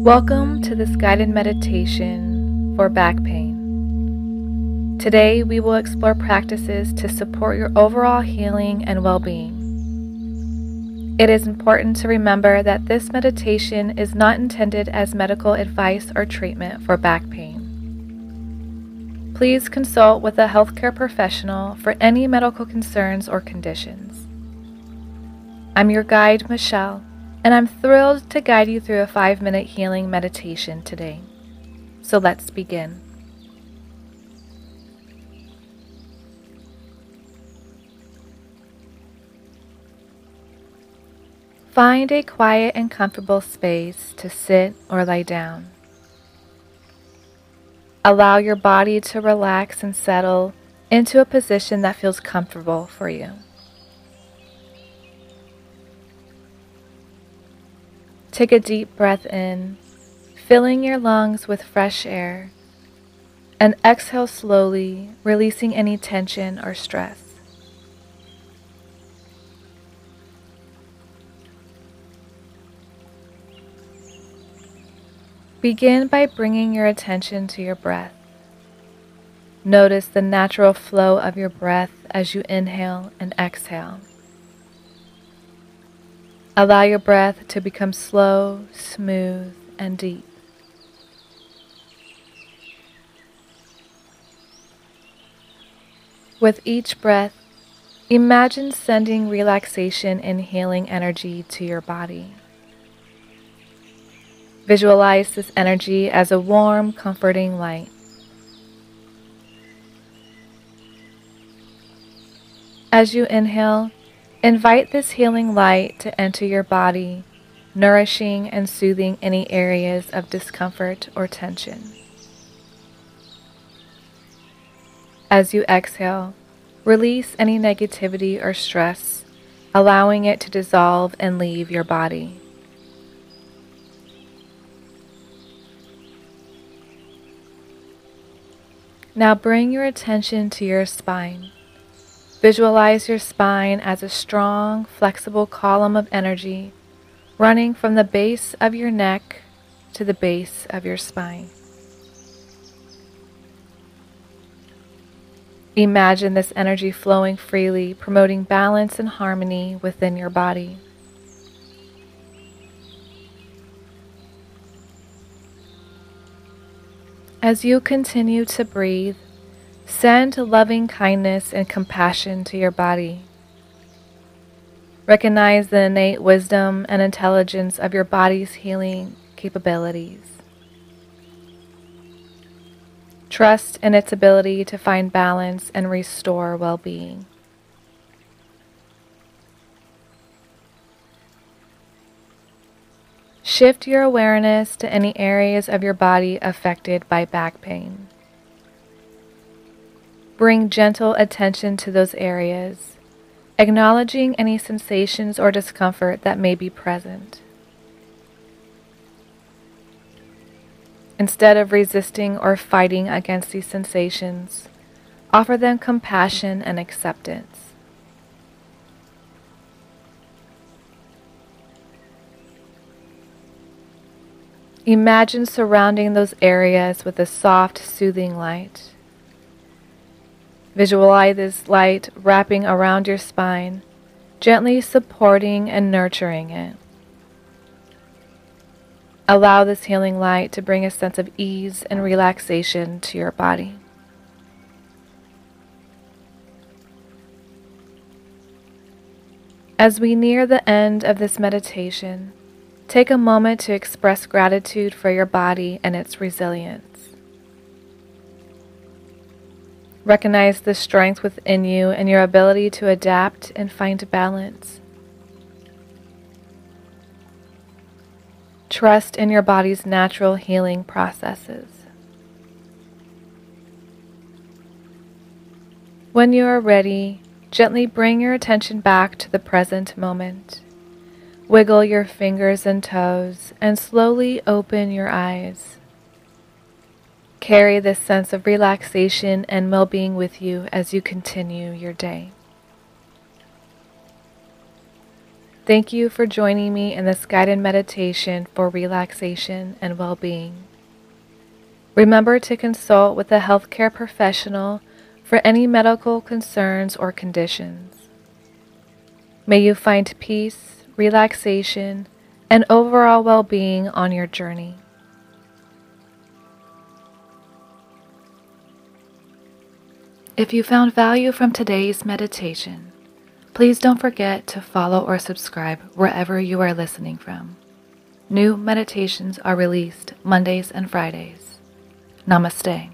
Welcome to this guided meditation for back pain. Today, we will explore practices to support your overall healing and well being. It is important to remember that this meditation is not intended as medical advice or treatment for back pain. Please consult with a healthcare professional for any medical concerns or conditions. I'm your guide, Michelle and I'm thrilled to guide you through a five minute healing meditation today. So let's begin. Find a quiet and comfortable space to sit or lie down. Allow your body to relax and settle into a position that feels comfortable for you. Take a deep breath in, filling your lungs with fresh air, and exhale slowly, releasing any tension or stress. Begin by bringing your attention to your breath. Notice the natural flow of your breath as you inhale and exhale. Allow your breath to become slow, smooth, and deep. With each breath, imagine sending relaxation and healing energy to your body. Visualize this energy as a warm, comforting light. As you inhale, Invite this healing light to enter your body, nourishing and soothing any areas of discomfort or tension. As you exhale, release any negativity or stress, allowing it to dissolve and leave your body. Now bring your attention to your spine. Visualize your spine as a strong, flexible column of energy running from the base of your neck to the base of your spine. Imagine this energy flowing freely, promoting balance and harmony within your body. As you continue to breathe, Send loving kindness and compassion to your body. Recognize the innate wisdom and intelligence of your body's healing capabilities. Trust in its ability to find balance and restore well being. Shift your awareness to any areas of your body affected by back pain. Bring gentle attention to those areas, acknowledging any sensations or discomfort that may be present. Instead of resisting or fighting against these sensations, offer them compassion and acceptance. Imagine surrounding those areas with a soft, soothing light. Visualize this light wrapping around your spine, gently supporting and nurturing it. Allow this healing light to bring a sense of ease and relaxation to your body. As we near the end of this meditation, take a moment to express gratitude for your body and its resilience. Recognize the strength within you and your ability to adapt and find balance. Trust in your body's natural healing processes. When you are ready, gently bring your attention back to the present moment. Wiggle your fingers and toes and slowly open your eyes. Carry this sense of relaxation and well being with you as you continue your day. Thank you for joining me in this guided meditation for relaxation and well being. Remember to consult with a healthcare professional for any medical concerns or conditions. May you find peace, relaxation, and overall well being on your journey. If you found value from today's meditation, please don't forget to follow or subscribe wherever you are listening from. New meditations are released Mondays and Fridays. Namaste.